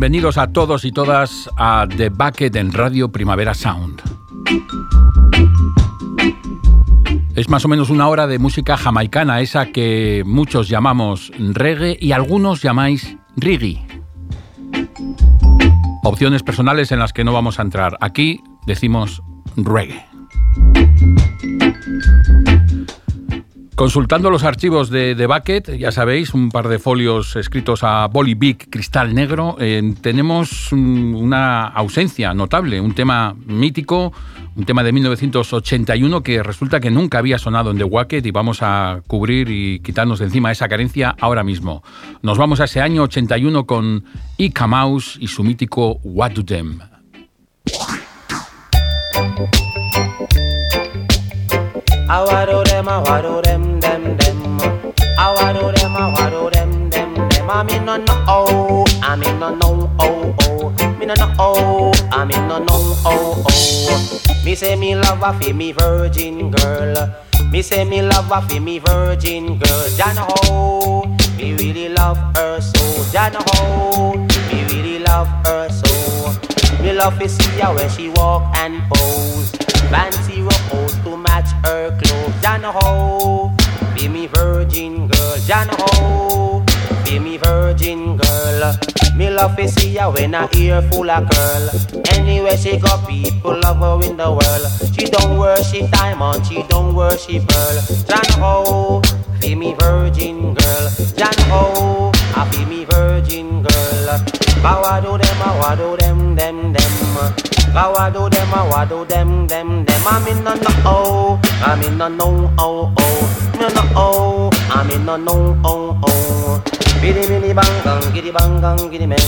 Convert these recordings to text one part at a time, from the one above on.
Bienvenidos a todos y todas a The Bucket en Radio Primavera Sound. Es más o menos una hora de música jamaicana, esa que muchos llamamos reggae y algunos llamáis reggae. Opciones personales en las que no vamos a entrar. Aquí decimos reggae. Consultando los archivos de, The Bucket, ya sabéis, un par de folios escritos a boli big cristal negro, eh, tenemos una ausencia notable, un tema mítico, un tema de 1981 que resulta que nunca había sonado en The Bucket y vamos a cubrir y quitarnos de encima esa carencia ahora mismo. Nos vamos a ese año 81 con Ika Mouse y su mítico What Do Them. I wado them, I wado them, them, them. I wado them, I wado them, them, them. I mean no no oh, I mean no no oh oh. Me no no oh, I mean no no oh oh. Me say me love a fi me virgin girl. Me say me love a fi me virgin girl. Jana ho, oh, me really love her so. Jana ho, oh, me really love her so. Me love to see her when she walk and pose. Fancy rose to match her clothes. Jana ho, be me virgin girl. Jana ho, be me virgin girl. Me love to see her when her ear full of curl. Anywhere she go, people love her in the world. She don't worship diamond, she don't worship pearl. Jana ho, be me virgin girl. Jana ho, I be me virgin girl. Bow do them, I do them, them, them. Cause what do them, oh, I what do them, them, them. I'm in a no, oh. I'm in a no, oh, oh. Me no, oh. I'm in a no, oh, oh. Billy, Billy, bang bang, giddy bang bang, giddy men.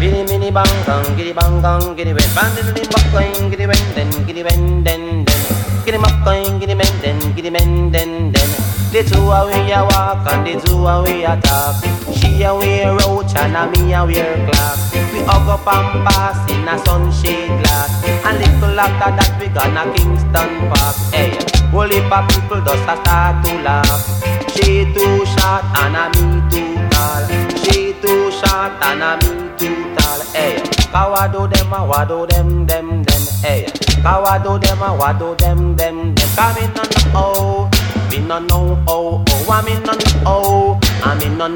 Billy, Billy, bang bang, giddy bang bang, giddy men. Bandiddy muckling, giddy wen, then, giddy wen, then, then. Giddy muckling, giddy men, then, giddy men, then, then. The two a way a walk and the two a way a talk. She a wear roach and a me a wear clock. We hug up and pass in a sunshade glass. And little after that we gonna Kingston Park. Hey, whole heap of people just a start to laugh. She too short and a me too tall. She too short and a me too tall. Hey, do them a wado them them them. Hey, do them a wado them them them. Come in on the oh. Me no oh oh, I me no oh, I me no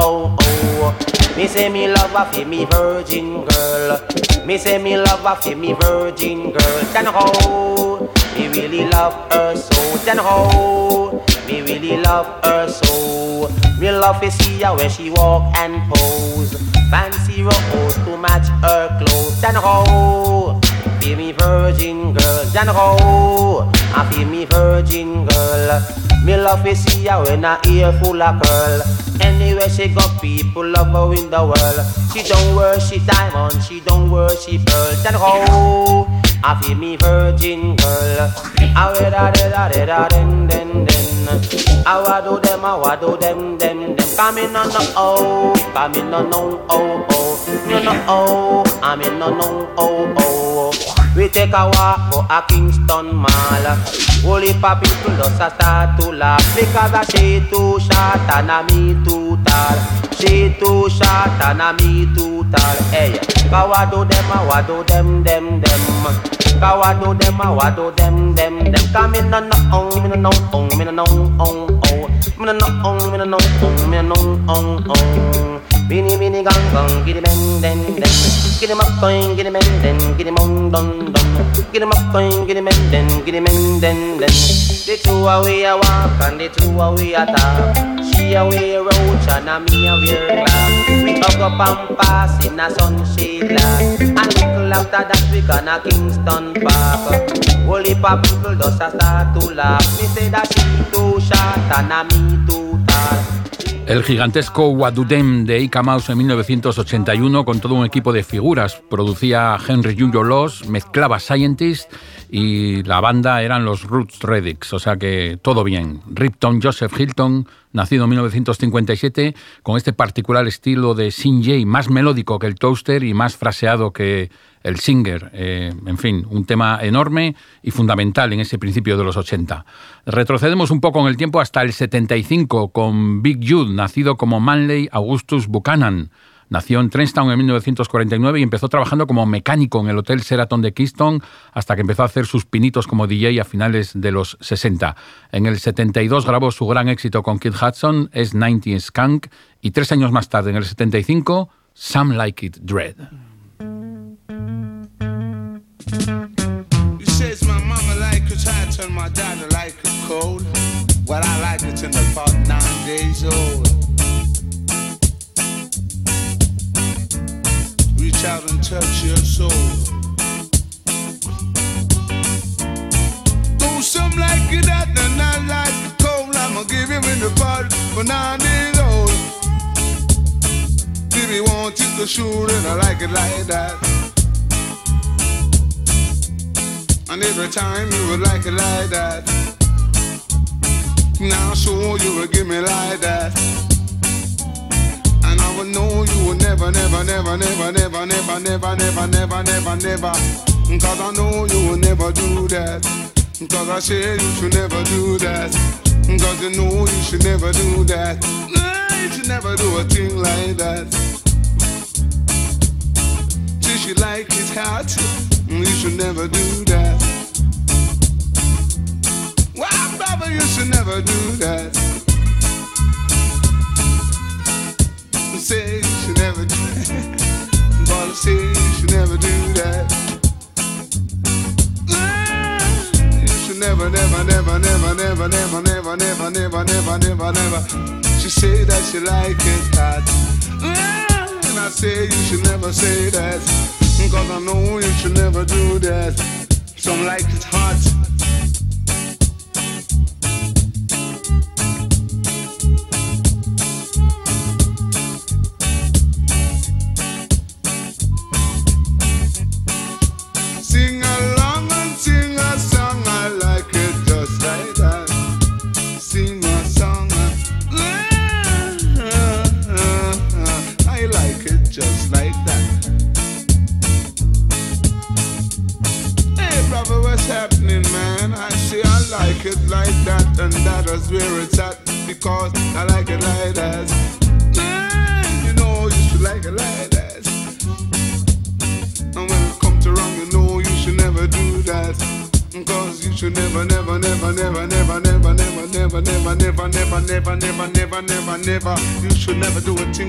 oh oh. Me say me love a fi me virgin girl. Me say me love a fi me virgin girl. Then how me really love her so. Then how me really love her so. Me love to see her when she walk and pose. Fancy rose to match her clothes. Then how be me virgin girl. Then I feel me virgin girl. Me love to see her when her ear full of curl. Anywhere she go, people love her in the world. She don't worship diamond, she don't worship pearl. Then I feel me virgin girl. Ah, I wear da da da da den den den. I wa do them, I ah, wa do them them them. Come in on the oh, come in on no oh oh, no no oh, I'm in no no oh oh. We take a walk for a Kingston Mall. Heap of people just a start to laugh because I she too short and a me too tall. She too short and a me too tall. Hey, kawa do them, a wa do them, them, them. Kawa do them, a wa do them, them, them. Come in no no on, me no no on, me no no on, oh. Me no no on, me no no on, me no no on, oh. Bini bini gang gang, giddy bang den den. Giddy up going, giddy bang den, giddy mong don don. Giddy up going, giddy bang den, giddy bang den den. The two away a walk and the two away a talk. She a wear roach and a me a wear glass. We hug up and pass in a sunshade glass. And little after that we gonna Kingston Park. Whole heap people just a start to laugh. Me say that she too short and a me too tall. El gigantesco Wadudem de Ika Mouse en 1981 con todo un equipo de figuras. Producía Henry Junior Loss, mezclaba Scientist y la banda eran los Roots Reddicks, o sea que todo bien. Ripton Joseph Hilton, nacido en 1957, con este particular estilo de Sin Jay, más melódico que el Toaster y más fraseado que el Singer. Eh, en fin, un tema enorme y fundamental en ese principio de los 80. Retrocedemos un poco en el tiempo hasta el 75 con Big Jude, nacido como Manley Augustus Buchanan. Nació en Trenstown en 1949 y empezó trabajando como mecánico en el Hotel Sheraton de Kingston hasta que empezó a hacer sus pinitos como DJ a finales de los 60. En el 72 grabó su gran éxito con Kid Hudson, es 90 Skunk, y tres años más tarde, en el 75, Some Like It Dread. Out and touch your soul. Do some like it that and not like it cold. I'ma give him in the pot for nine days old. If he wants it to shoot and I like it like that. And every time you would like it like that. Now sure you would give me like that would know you would never, never, never, never, never, never, never, never, never, never, never. Cause I know you will never do that. Cause I said you should never do that. Cause you know you should never do that. You should never do a thing like that. See, she like his hat. You should never do that. Well, brother, you should never do that. Say you should never do that. Gonna say you should never do that. Should never, never, never, never, never, never, never, never, never, never, never, never. She say that she like it hot. And I say you should never say that. Cause I know you should never do that. Some like it hot. never, you should never do a thing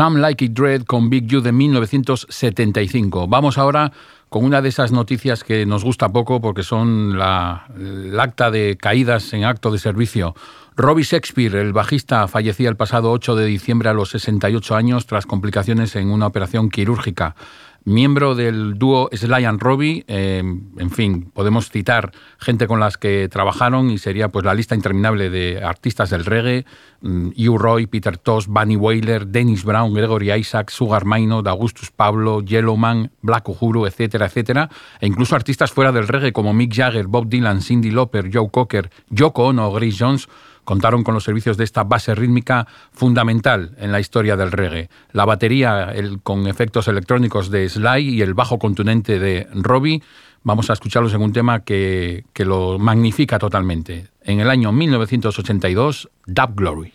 Some Like It Dread con Big You de 1975. Vamos ahora con una de esas noticias que nos gusta poco porque son la, el acta de caídas en acto de servicio. Robbie Shakespeare, el bajista, fallecía el pasado 8 de diciembre a los 68 años tras complicaciones en una operación quirúrgica miembro del dúo Sly and Robbie. Eh, en fin, podemos citar gente con las que trabajaron y sería pues la lista interminable de artistas del reggae. Mm, Hugh Roy, Peter Tosh, Bunny Wailer, Dennis Brown, Gregory Isaac, Sugar Maynard, Augustus Pablo, Yellowman, Black Uhuru, etcétera, etcétera. E incluso artistas fuera del reggae como Mick Jagger, Bob Dylan, Cindy Lauper, Joe Cocker, Yoko Ono Grace Jones contaron con los servicios de esta base rítmica fundamental en la historia del reggae. La batería con efectos electrónicos de Sly y el bajo contundente de Robbie. Vamos a escucharlos en un tema que, que lo magnifica totalmente. En el año 1982, Dub Glory.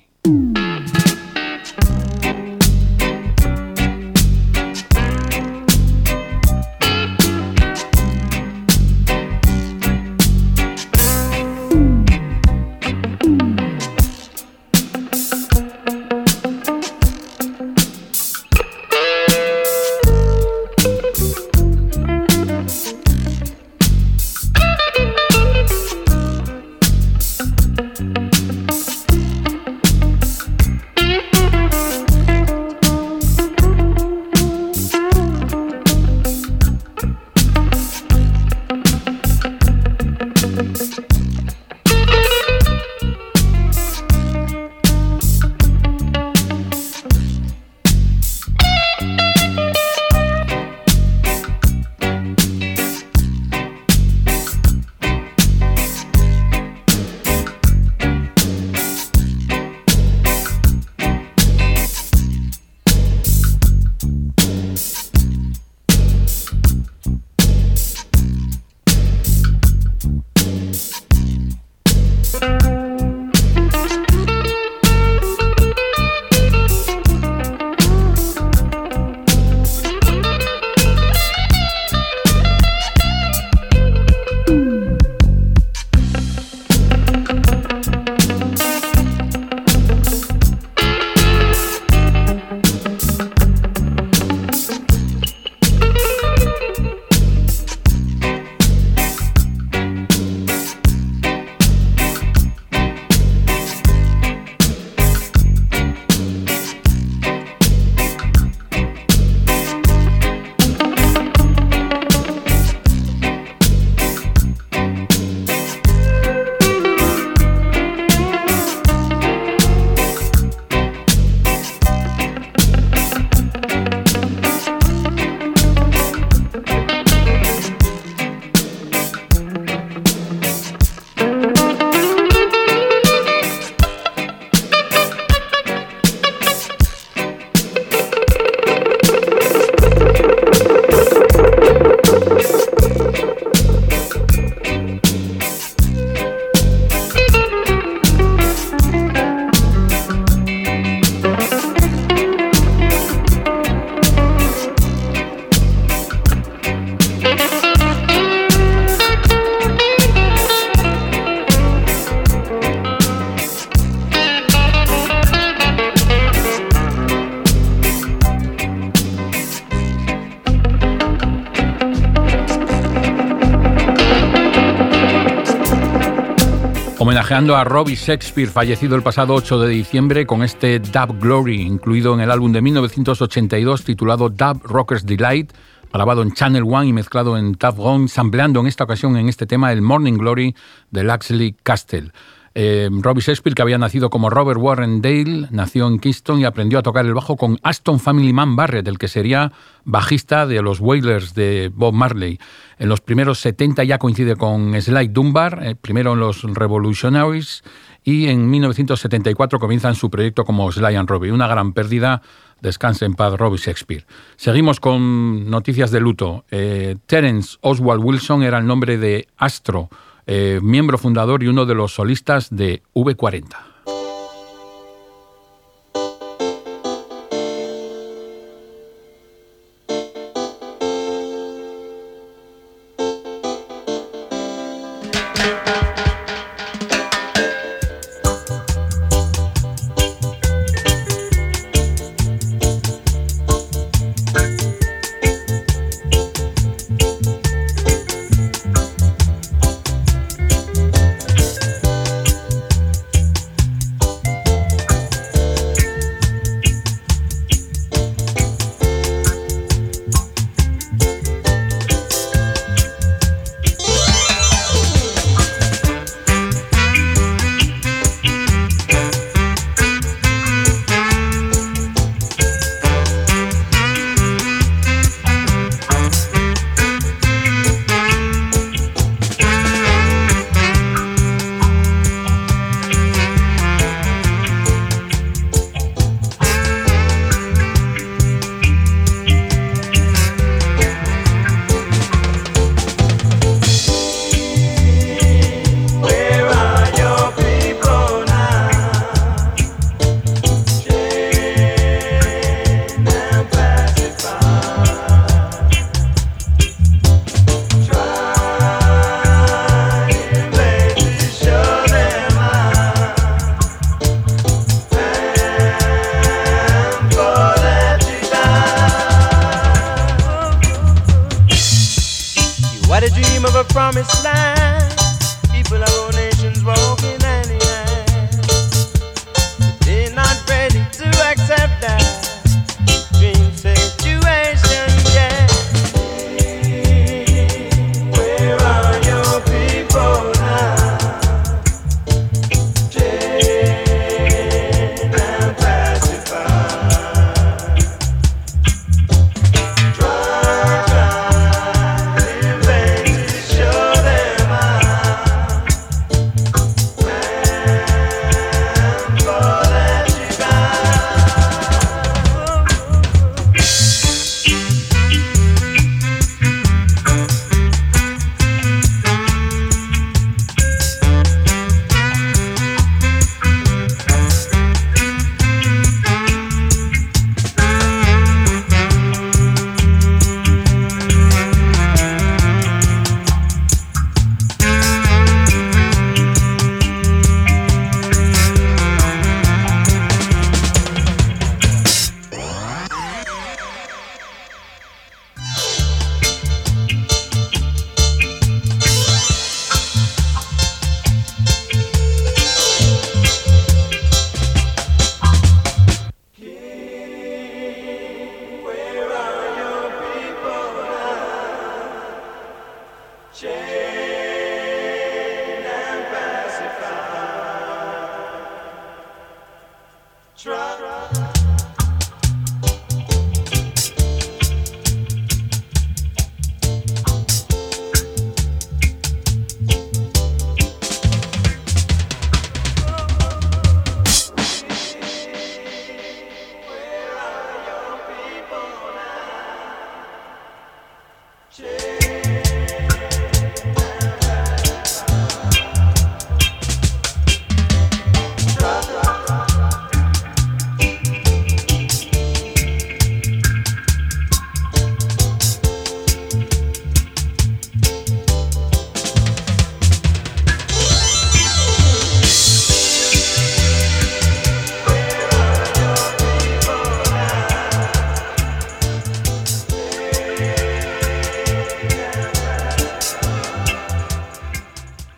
Homenajeando a Robbie Shakespeare, fallecido el pasado 8 de diciembre, con este Dub Glory, incluido en el álbum de 1982 titulado Dub Rockers Delight, grabado en Channel One y mezclado en Dub Gone, sampleando en esta ocasión en este tema el Morning Glory de Laxley Castle. Eh, Robbie Shakespeare, que había nacido como Robert Warren Dale, nació en Kingston y aprendió a tocar el bajo con Aston Family Man Barrett, el que sería bajista de los Wailers de Bob Marley. En los primeros 70 ya coincide con Sly Dunbar, eh, primero en los Revolutionaries, y en 1974 comienzan su proyecto como Sly and Robbie. Una gran pérdida. Descanse en paz, Robbie Shakespeare. Seguimos con noticias de luto. Eh, Terence Oswald Wilson era el nombre de Astro eh, miembro fundador y uno de los solistas de V40.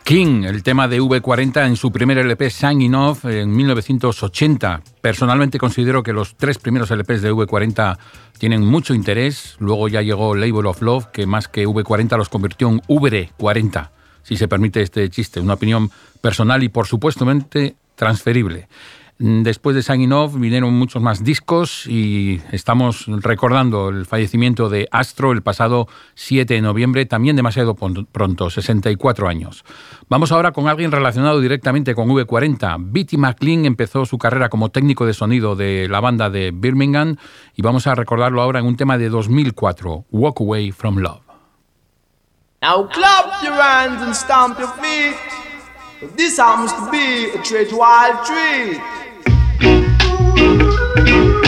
King, el tema de V40 en su primer LP Signing Off en 1980. Personalmente considero que los tres primeros LPs de V40 tienen mucho interés. Luego ya llegó Label of Love, que más que V40 los convirtió en VR40, si se permite este chiste. Una opinión personal y por supuestamente transferible. Después de Signing Off vinieron muchos más discos y estamos recordando el fallecimiento de Astro el pasado 7 de noviembre, también demasiado pronto, 64 años. Vamos ahora con alguien relacionado directamente con V40. Bitty McLean empezó su carrera como técnico de sonido de la banda de Birmingham y vamos a recordarlo ahora en un tema de 2004, Walk Away From Love. Now clap your hands and stamp your feet. This happens to be a wild treat. Thank you.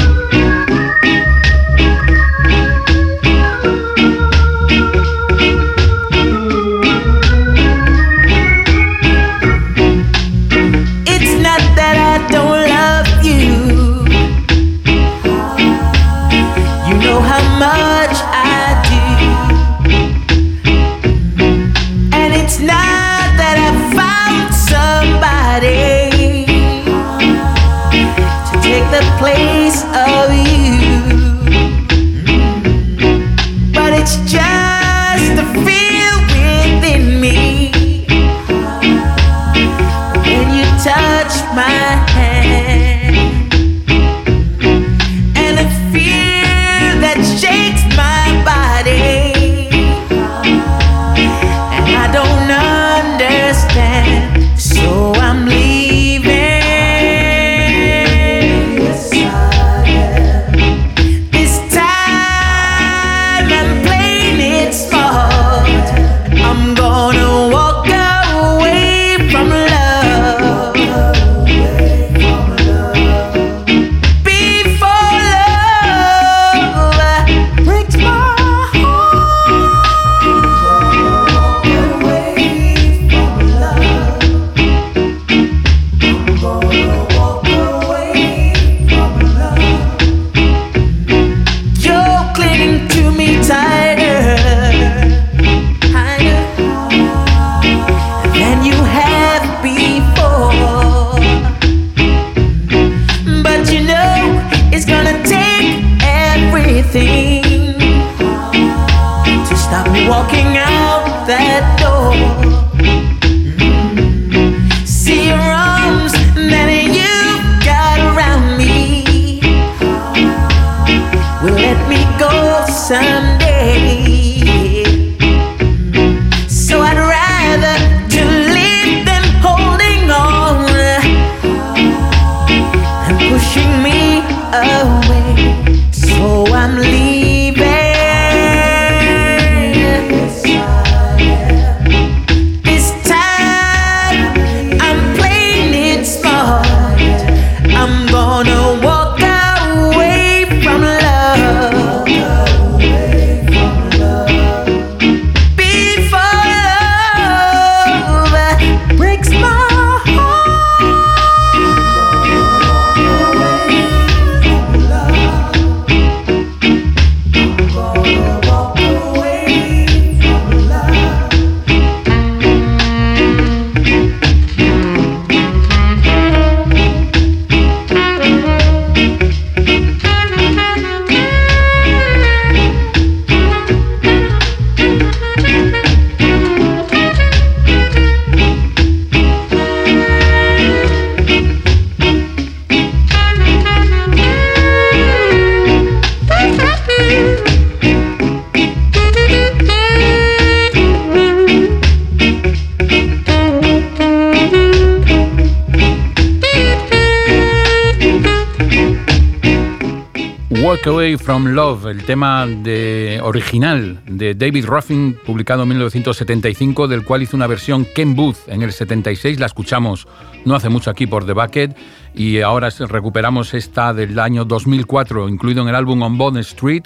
From Love, el tema de, original de David Ruffin, publicado en 1975, del cual hizo una versión Ken Booth en el 76. La escuchamos no hace mucho aquí por The Bucket y ahora recuperamos esta del año 2004, incluido en el álbum On Bond Street,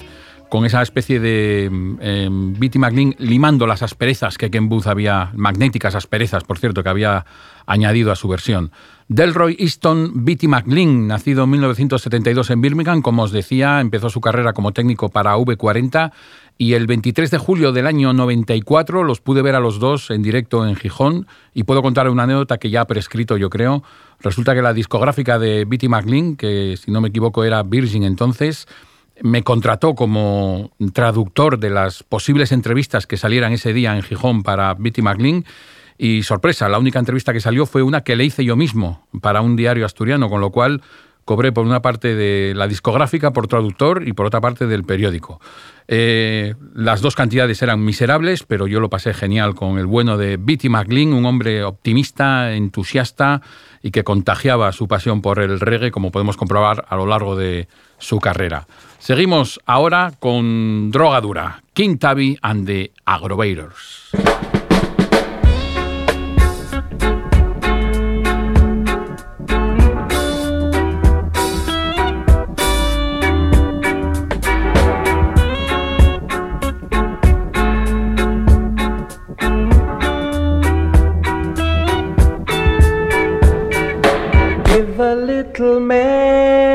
con esa especie de eh, Bitty McLean limando las asperezas que Ken Booth había, magnéticas asperezas, por cierto, que había añadido a su versión. Delroy Easton Beatty McLean, nacido en 1972 en Birmingham, como os decía, empezó su carrera como técnico para V40 y el 23 de julio del año 94 los pude ver a los dos en directo en Gijón y puedo contar una anécdota que ya ha prescrito yo creo. Resulta que la discográfica de Bitty McLean, que si no me equivoco era Virgin entonces, me contrató como traductor de las posibles entrevistas que salieran ese día en Gijón para Bitty McLean. Y sorpresa, la única entrevista que salió fue una que le hice yo mismo para un diario asturiano, con lo cual cobré por una parte de la discográfica por traductor y por otra parte del periódico. Eh, las dos cantidades eran miserables, pero yo lo pasé genial con el bueno de Bitty McLean, un hombre optimista, entusiasta y que contagiaba su pasión por el reggae, como podemos comprobar a lo largo de su carrera. Seguimos ahora con Droga Dura, King and the Agroveiros. little man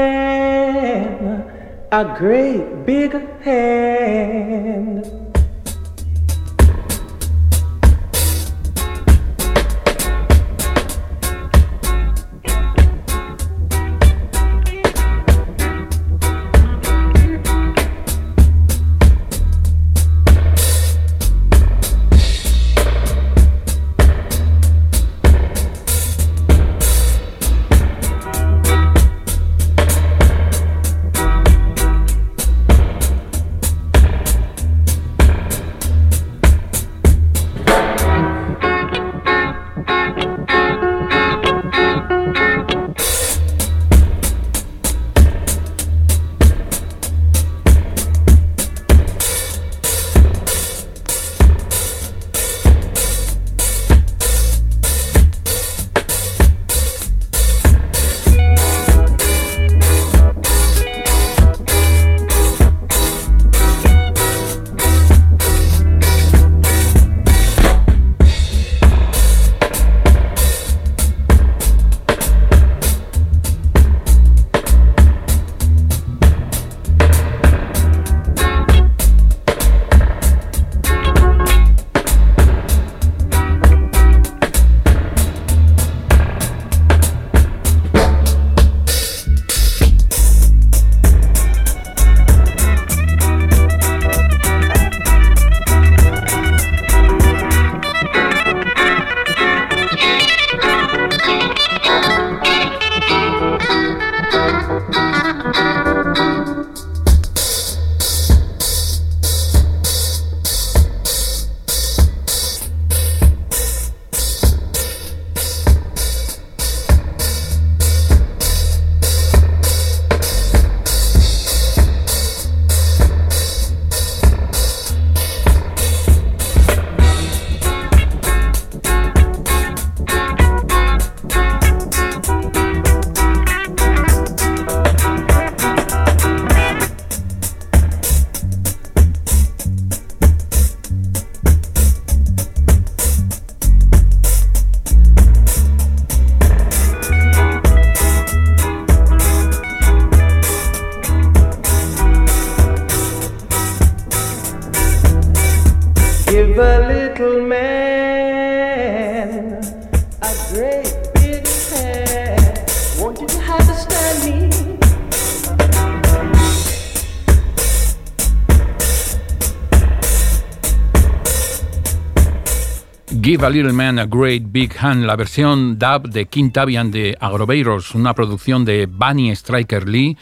a great big hand. A Little Man a Great Big Hand, la versión dub de King Tabian de Agroveiros, una producción de Bunny Striker Lee,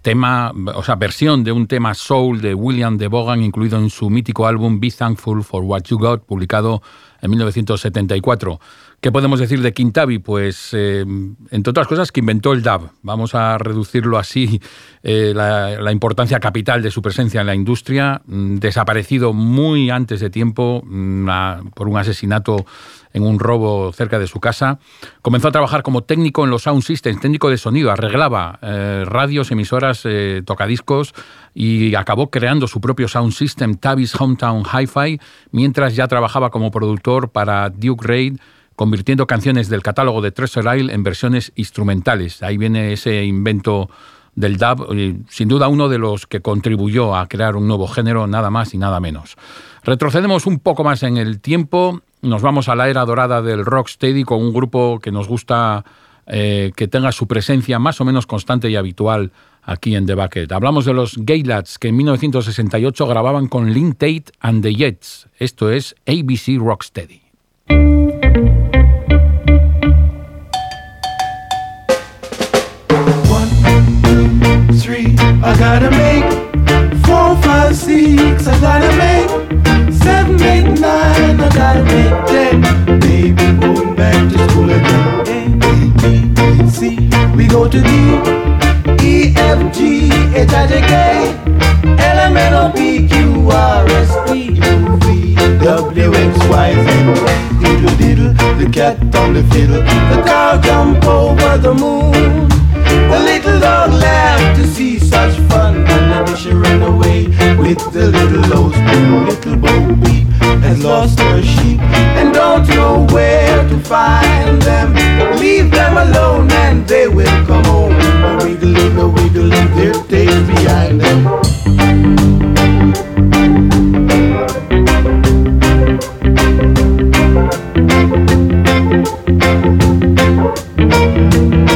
tema, o sea, versión de un tema soul de William de Bogan, incluido en su mítico álbum Be Thankful for What You Got, publicado en 1974. ¿Qué podemos decir de Quintavi? Pues, eh, entre otras cosas, que inventó el DAB. Vamos a reducirlo así, eh, la, importancia capital de su presencia en la industria, mm, desaparecido muy antes de tiempo mm, por un asesinato en un robo cerca de su casa. Comenzó a trabajar como técnico en los sound systems, técnico de sonido, arreglaba eh, radios, emisoras, tocadiscos y acabó creando su propio sound system, Tavis Hometown Hi-Fi, mientras ya trabajaba como productor para Duke Raid, convirtiendo canciones del catálogo de Treasure Isle en versiones instrumentales. Ahí viene ese invento del dub, sin duda uno de los que contribuyó a crear un nuevo género, nada más y nada menos. Retrocedemos un poco más en el tiempo, nos vamos a la era dorada del rocksteady con un grupo que nos gusta eh, que tenga su presencia más o menos constante y habitual aquí en The Bucket. Hablamos de los Gay Lads que en 1968 grababan con Lynn Tate and the Jets. Esto es ABC Rocksteady. I gotta make four, five, six. I gotta make seven, eight, nine. I gotta make ten. Baby, going back to school again. A, B, B, C. We go to D, E, F, G, H, I, J, K, L, M, N, O, P, Q, R, S, T, U, V, W, X, Y, Z. Diddle, diddle, the cat on the fiddle. The cow jump over the moon. The little dog laughed to see such fun, and then she ran away with the little low spoon. Little Bo Peep has lost her sheep and don't know where to find them. Leave them alone and they will come home. A wiggle, a wiggle, their tails behind them. Simple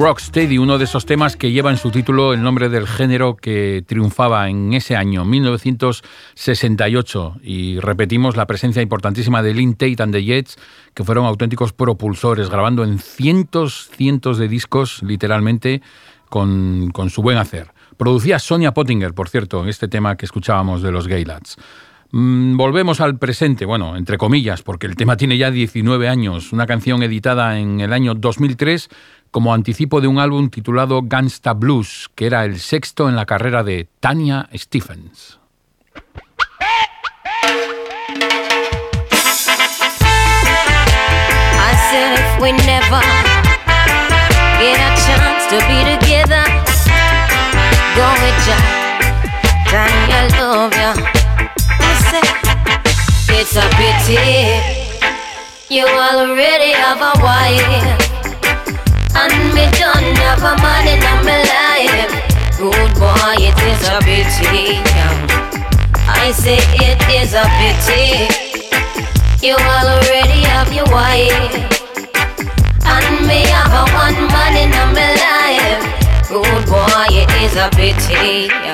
Rocksteady, uno de esos temas que lleva en su título el nombre del género que triunfaba en ese año, 1968. Y repetimos la presencia importantísima de Lynn Tate and the Jets, que fueron auténticos propulsores, grabando en cientos, cientos de discos, literalmente, con, con su buen hacer. Producía Sonia Pottinger, por cierto, en este tema que escuchábamos de los Gay Lads. Mm, Volvemos al presente, bueno, entre comillas, porque el tema tiene ya 19 años, una canción editada en el año 2003 como anticipo de un álbum titulado Gangsta Blues, que era el sexto en la carrera de Tanya Stephens. You already have a and me don't have a man in my life. Good boy, it is a pity. I say it is a pity. You already have your wife And me have a one man in my life Good boy, it is a pity.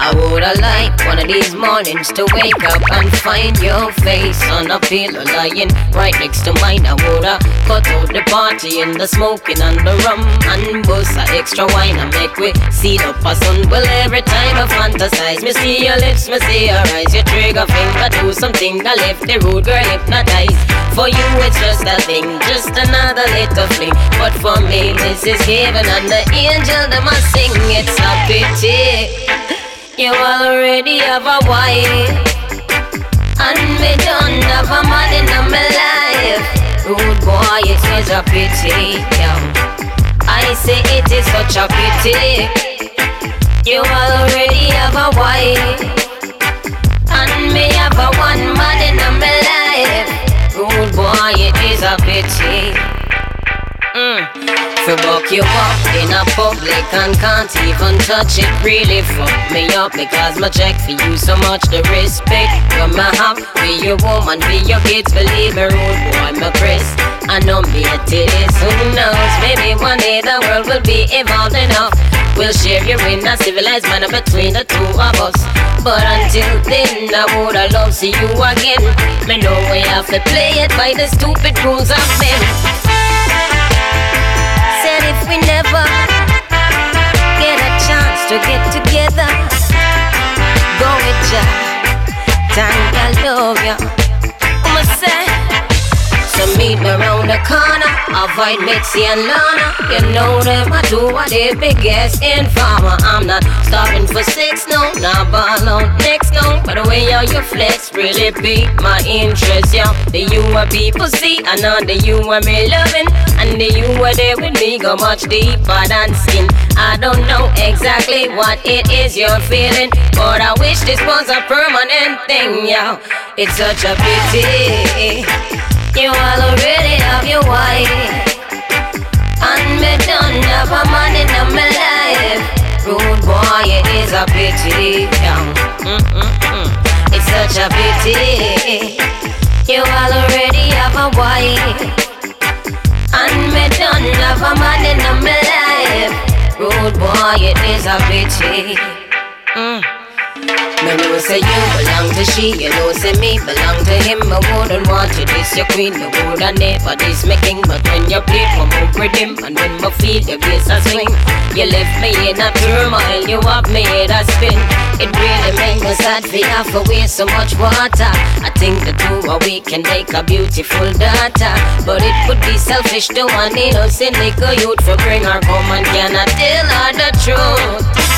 I woulda liked one of these mornings to wake up and find your face on a pillow lying right next to mine. I woulda cut out the party and the smoking and the rum and bust a extra wine and make we see up a sun. Well, every time I fantasize, me see your lips, me see your eyes, your trigger finger do something that left the rude girl hypnotized. For you, it's just a thing, just another little fling. But for me, this is heaven and the angel them a sing. It's a pity. You already have a wife. And me don't have a man in my life. Rude boy, it is a pity yeah. I say it is such a pity. You already have a wife. And me have a one man in my life. Rude boy, it is a pity Mm. To buck you up in a public and can't even touch it really fuck me up because my check for you so much the respect you my have be your woman be your kids believe me rude boy my Chris I know me it is who knows maybe one day the world will be evolved enough we'll share here in a civilized manner between the two of us. But until then, I woulda love see you again. Me know we have to play it by the stupid rules of men. We never get a chance to get together, go with ya. Time I love ya. Meet me around the corner, avoid Mitzi and Lana. You know them, I do what they biggest informer. I'm not stopping for six, no, not ball out next, no. But the way how you flex really beat my interest, yo. The you are people see, I know the you are me loving. And the you are there with me go much deeper than skin. I don't know exactly what it is you're feeling, but I wish this was a permanent thing, yo. It's such a pity. You all already have your wife. And me done have a man in my life. Rude boy, it is a pity. Mm-mm-mm. It's such a pity. You all already have a wife. And me done have a man in my life. Rude boy, it is a pity. Mm. Me know say you belong to she, you know say me belong to him. I wouldn't want you this your queen, you woulda never this my king. But when you play, my move rhythm, and when my feet your bass a swing, you left me in a turmoil, you have made a spin. It really make me sad for have to waste so much water. I think the two of we can make a beautiful daughter, but it would be selfish to want innocent little youth for bring her home and cannot tell her the truth.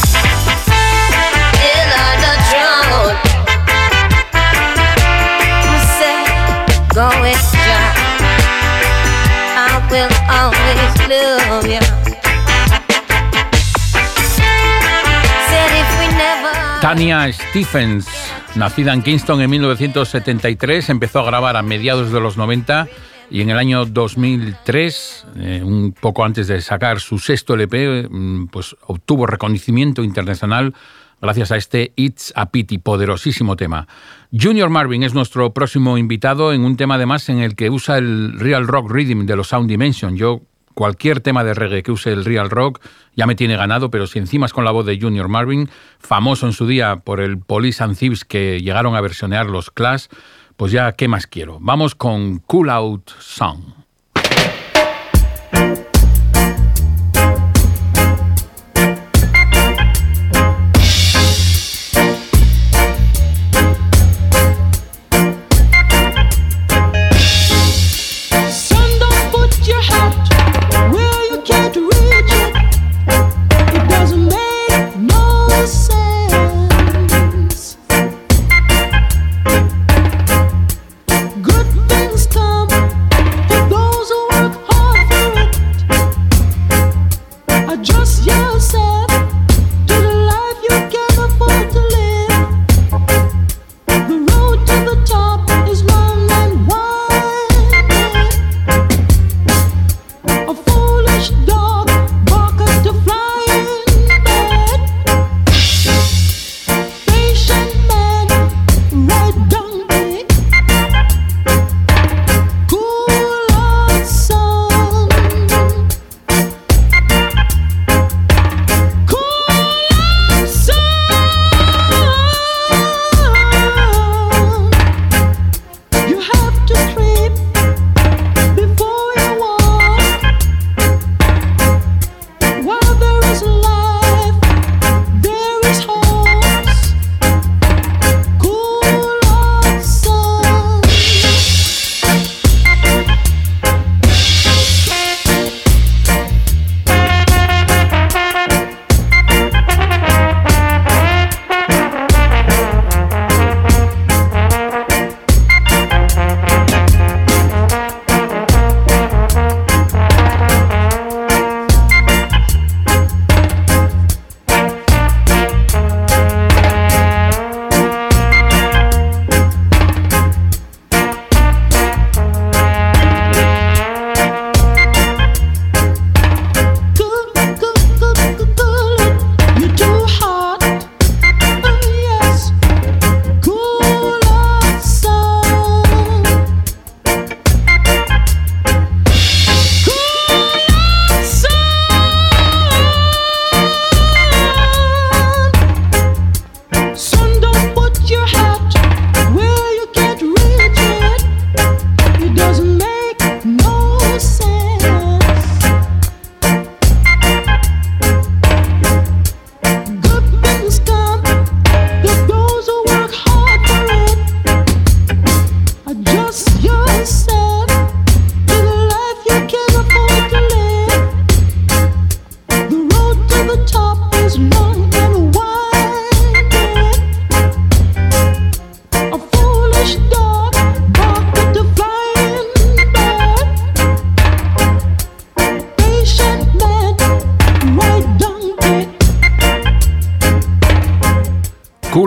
Tania Stephens, nacida en Kingston en 1973, empezó a grabar a mediados de los 90 y en el año 2003, eh, un poco antes de sacar su sexto LP, mm, pues obtuvo reconocimiento internacional gracias a este It's a Pity, poderosísimo tema. Junior Marvin es nuestro próximo invitado en un tema además en el que usa el real rock rhythm de los Sound Dimension. Yo cualquier tema de reggae que use el real rock ya me tiene ganado, pero si encima es con la voz de Junior Marvin, famoso en su día por el Police and Thieves que llegaron a versionear los Clash, pues ya, ¿qué más quiero? Vamos con Cool Out Song.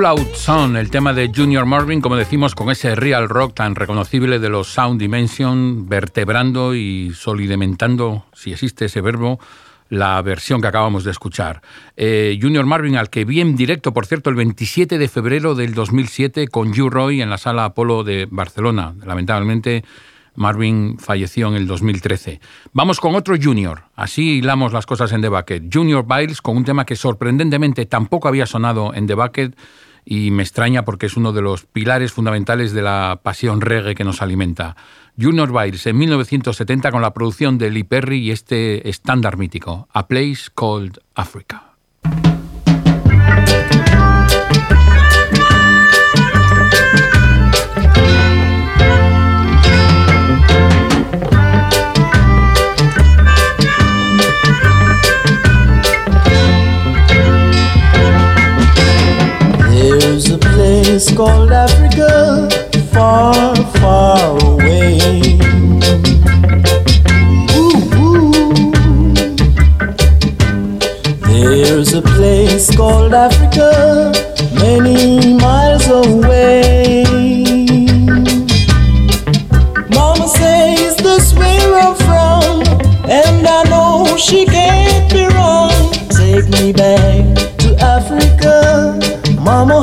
Out Sound, el tema de Junior Marvin, como decimos, con ese real rock tan reconocible de los Sound Dimension, vertebrando y solidimentando, si existe ese verbo, la versión que acabamos de escuchar. Eh, Junior Marvin, al que vi en directo, por cierto, el 27 de febrero del 2007 con Hugh Roy en la sala Apolo de Barcelona. Lamentablemente Marvin falleció en el 2013. Vamos con otro Junior. Así hilamos las cosas en The Bucket. Junior Biles con un tema que sorprendentemente tampoco había sonado en The Bucket y me extraña porque es uno de los pilares fundamentales de la pasión reggae que nos alimenta. Junior Biles en 1970 con la producción de Lee Perry y este estándar mítico, A Place Called Africa. Place called Africa, far, far away. Ooh. There's a place called Africa, many miles away. Mama says that's where I'm from, and I know she can't be wrong. Take me back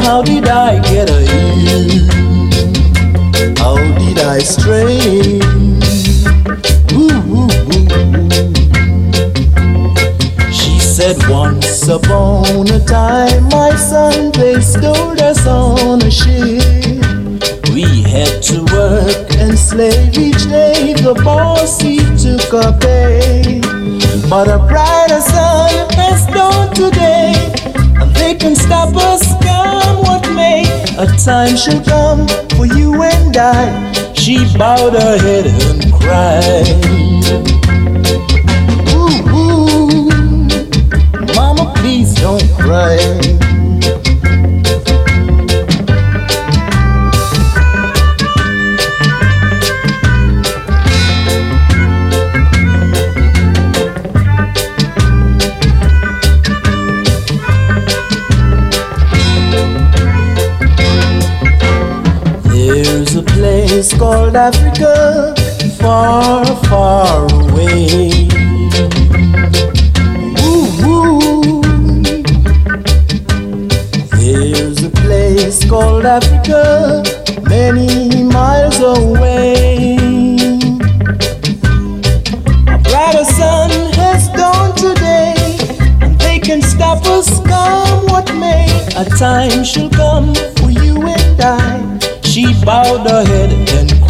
how did I get here? How did I stray? Ooh, ooh, ooh. She said once upon a time my son they stole us on a ship. We had to work and slave each day. The boss he took a pay. But a brighter sun has dawned today. They can stop us, come what may. A time shall come for you and I. She bowed her head and cried. Ooh, ooh, Mama, please don't cry. Called Africa, far, far away. Ooh. There's a place called Africa, many miles away. A brighter sun has dawned today, and they can stop us, come what may. A time shall come for you and I. She bowed her head and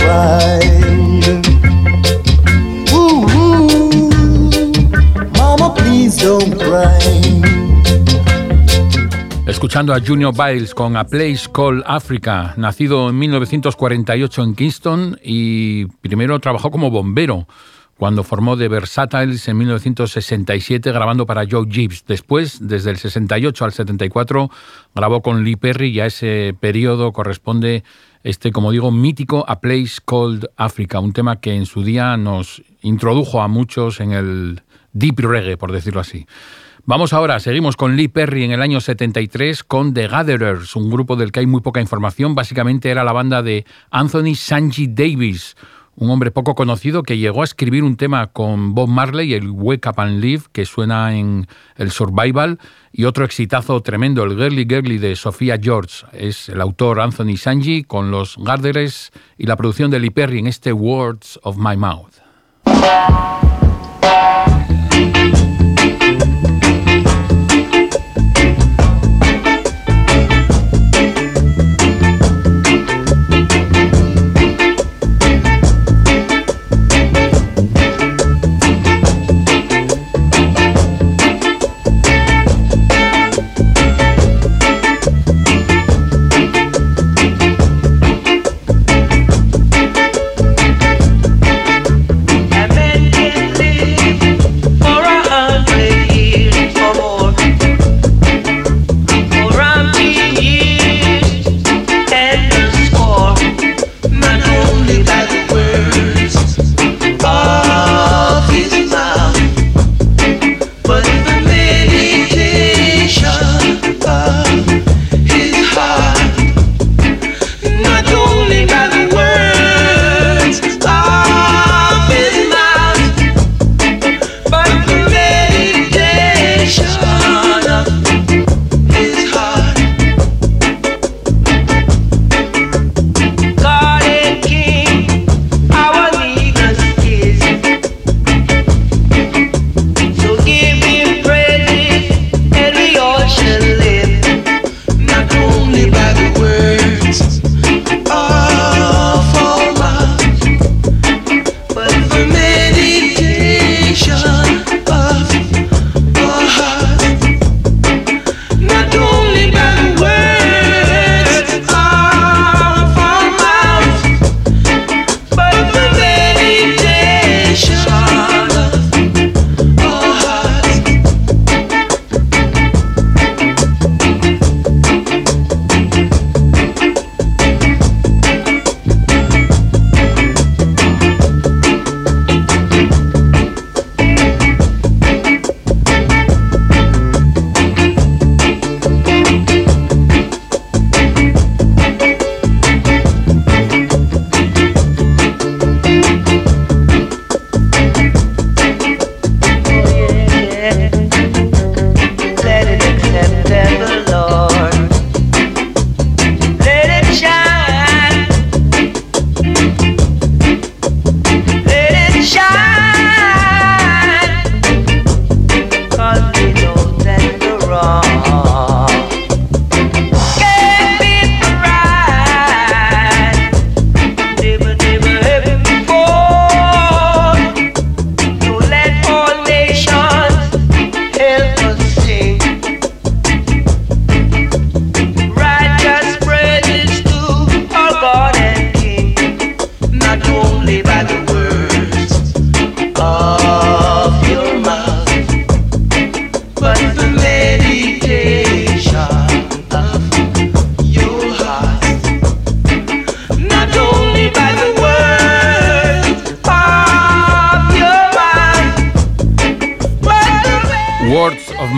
Mama, please don't cry. Escuchando a Junior Biles con A Place Called Africa, nacido en 1948 en Kingston y primero trabajó como bombero cuando formó The Versatiles en 1967 grabando para Joe Gibbs. Después, desde el 68 al 74, grabó con Lee Perry y a ese periodo corresponde este, como digo, mítico A Place Called Africa, un tema que en su día nos introdujo a muchos en el deep reggae, por decirlo así. Vamos ahora, seguimos con Lee Perry en el año 73 con The Gatherers, un grupo del que hay muy poca información. Básicamente era la banda de Anthony Sanji Davis, un hombre poco conocido que llegó a escribir un tema con Bob Marley, el Wake Up and Live, que suena en el Survival, y otro exitazo tremendo, el Girly Girly de Sofía George. Es el autor Anthony Sanji con los Gatherers y la producción de Lee Perry en este Words of My Mouth.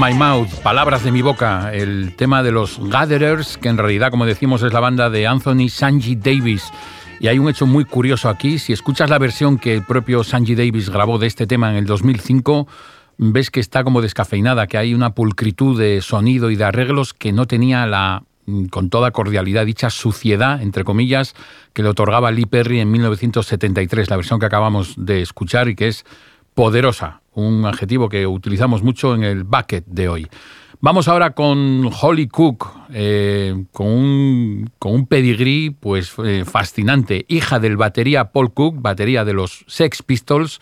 My Mouth, palabras de mi boca, el tema de los Gatherers, que en realidad, como decimos, es la banda de Anthony Sanji Davis. Y hay un hecho muy curioso aquí. Si escuchas la versión que el propio Sanji Davis grabó de este tema en el 2005, ves que está como descafeinada, que hay una pulcritud de sonido y de arreglos que no tenía la, con toda cordialidad, dicha suciedad, entre comillas, que le otorgaba Lee Perry en 1973, la versión que acabamos de escuchar y que es poderosa, un adjetivo que utilizamos mucho en el bucket de hoy. Vamos ahora con Holly Cook, eh, con, un, con pedigrí pues, eh, fascinante, hija del batería Paul Cook, batería de los Sex Pistols.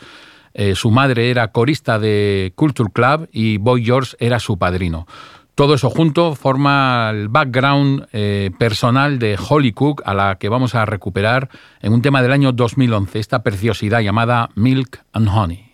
Eh, su madre era corista de Culture Club y Boy George era su padrino. Todo eso junto forma el background personal de Holly Cook, a la que vamos a recuperar en un tema del año 2011, esta preciosidad llamada Milk and Honey.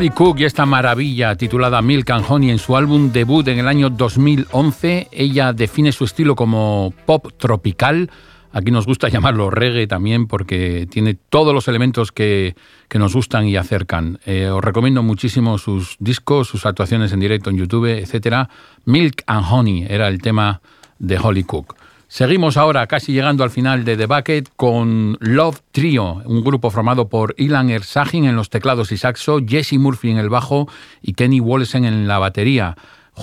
Holly Cook y esta maravilla titulada Milk and Honey en su álbum debut en el año 2011. Ella define su estilo como pop tropical. Aquí nos gusta llamarlo reggae también porque tiene todos los elementos que, nos gustan y acercan. Eh, os recomiendo muchísimo sus discos, sus actuaciones en directo en YouTube, etc. Milk and Honey era el tema de Holly Cook. Seguimos ahora casi llegando al final de The Bucket con Love Trio, un grupo formado por Ilan Ersagin en los teclados y saxo, Jesse Murphy en el bajo y Kenny Wollesen en la batería.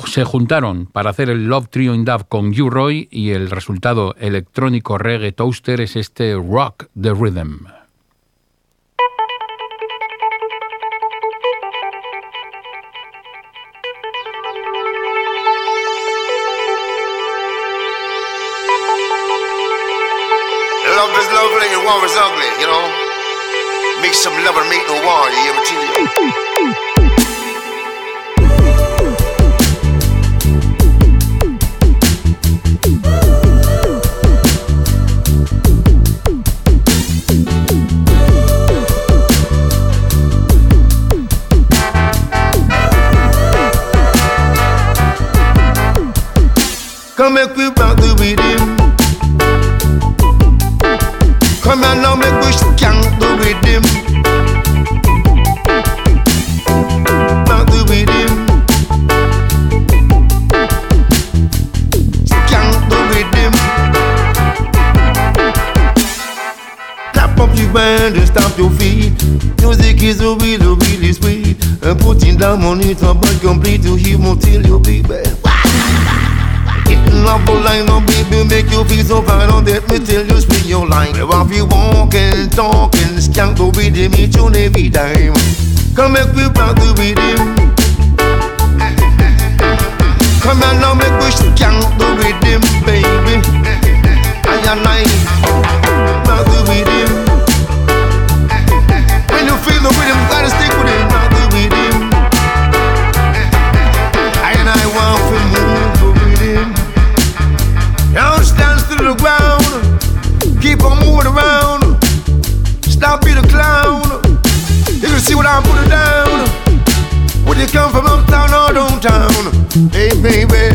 se juntaron para hacer el Love Trio in Dub con U Roy y el resultado electrónico reggae toaster es este Rock the Rhythm. long as ugly, you know. Make some lover make no war, you hear me, Come make we Putting on it, but complete to hear till you be baby. Getting love line on baby make you feel so fine. On let me tell you speak your line. Where have you walking, talking, skank the rhythm each and every time. Come make we rock the rhythm Come on now make we skank the rhythm baby. I and I baby,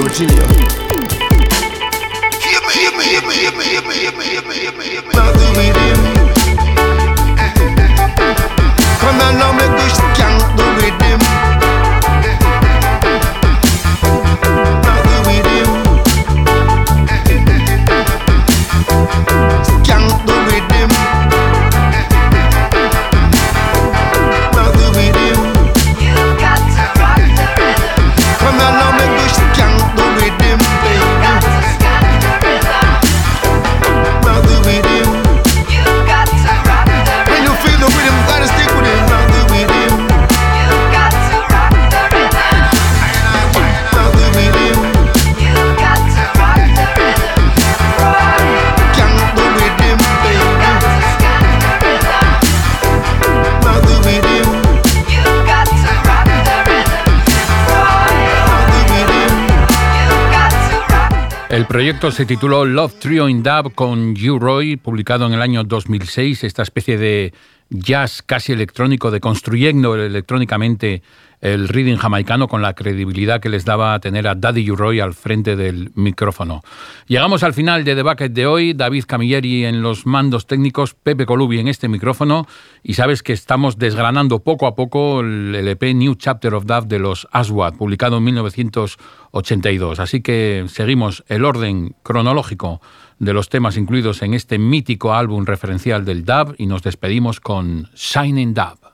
Virginia. Proyecto se tituló Love Trio in Dub con U Roy, publicado en el año 2006, esta especie de jazz casi electrónico, de construyendo electrónicamente el reading jamaicano con la credibilidad que les daba tener a Daddy U Roy al frente del micrófono. Llegamos al final de The Bucket de hoy, David Camilleri en los mandos técnicos, Pepe Colubi en este micrófono, y sabes que estamos desgranando poco a poco el LP New Chapter of Dub de los Aswad, publicado en 1982. Así que seguimos el orden cronológico de los temas incluidos en este mítico álbum referencial del dub y nos despedimos con Shining Dub.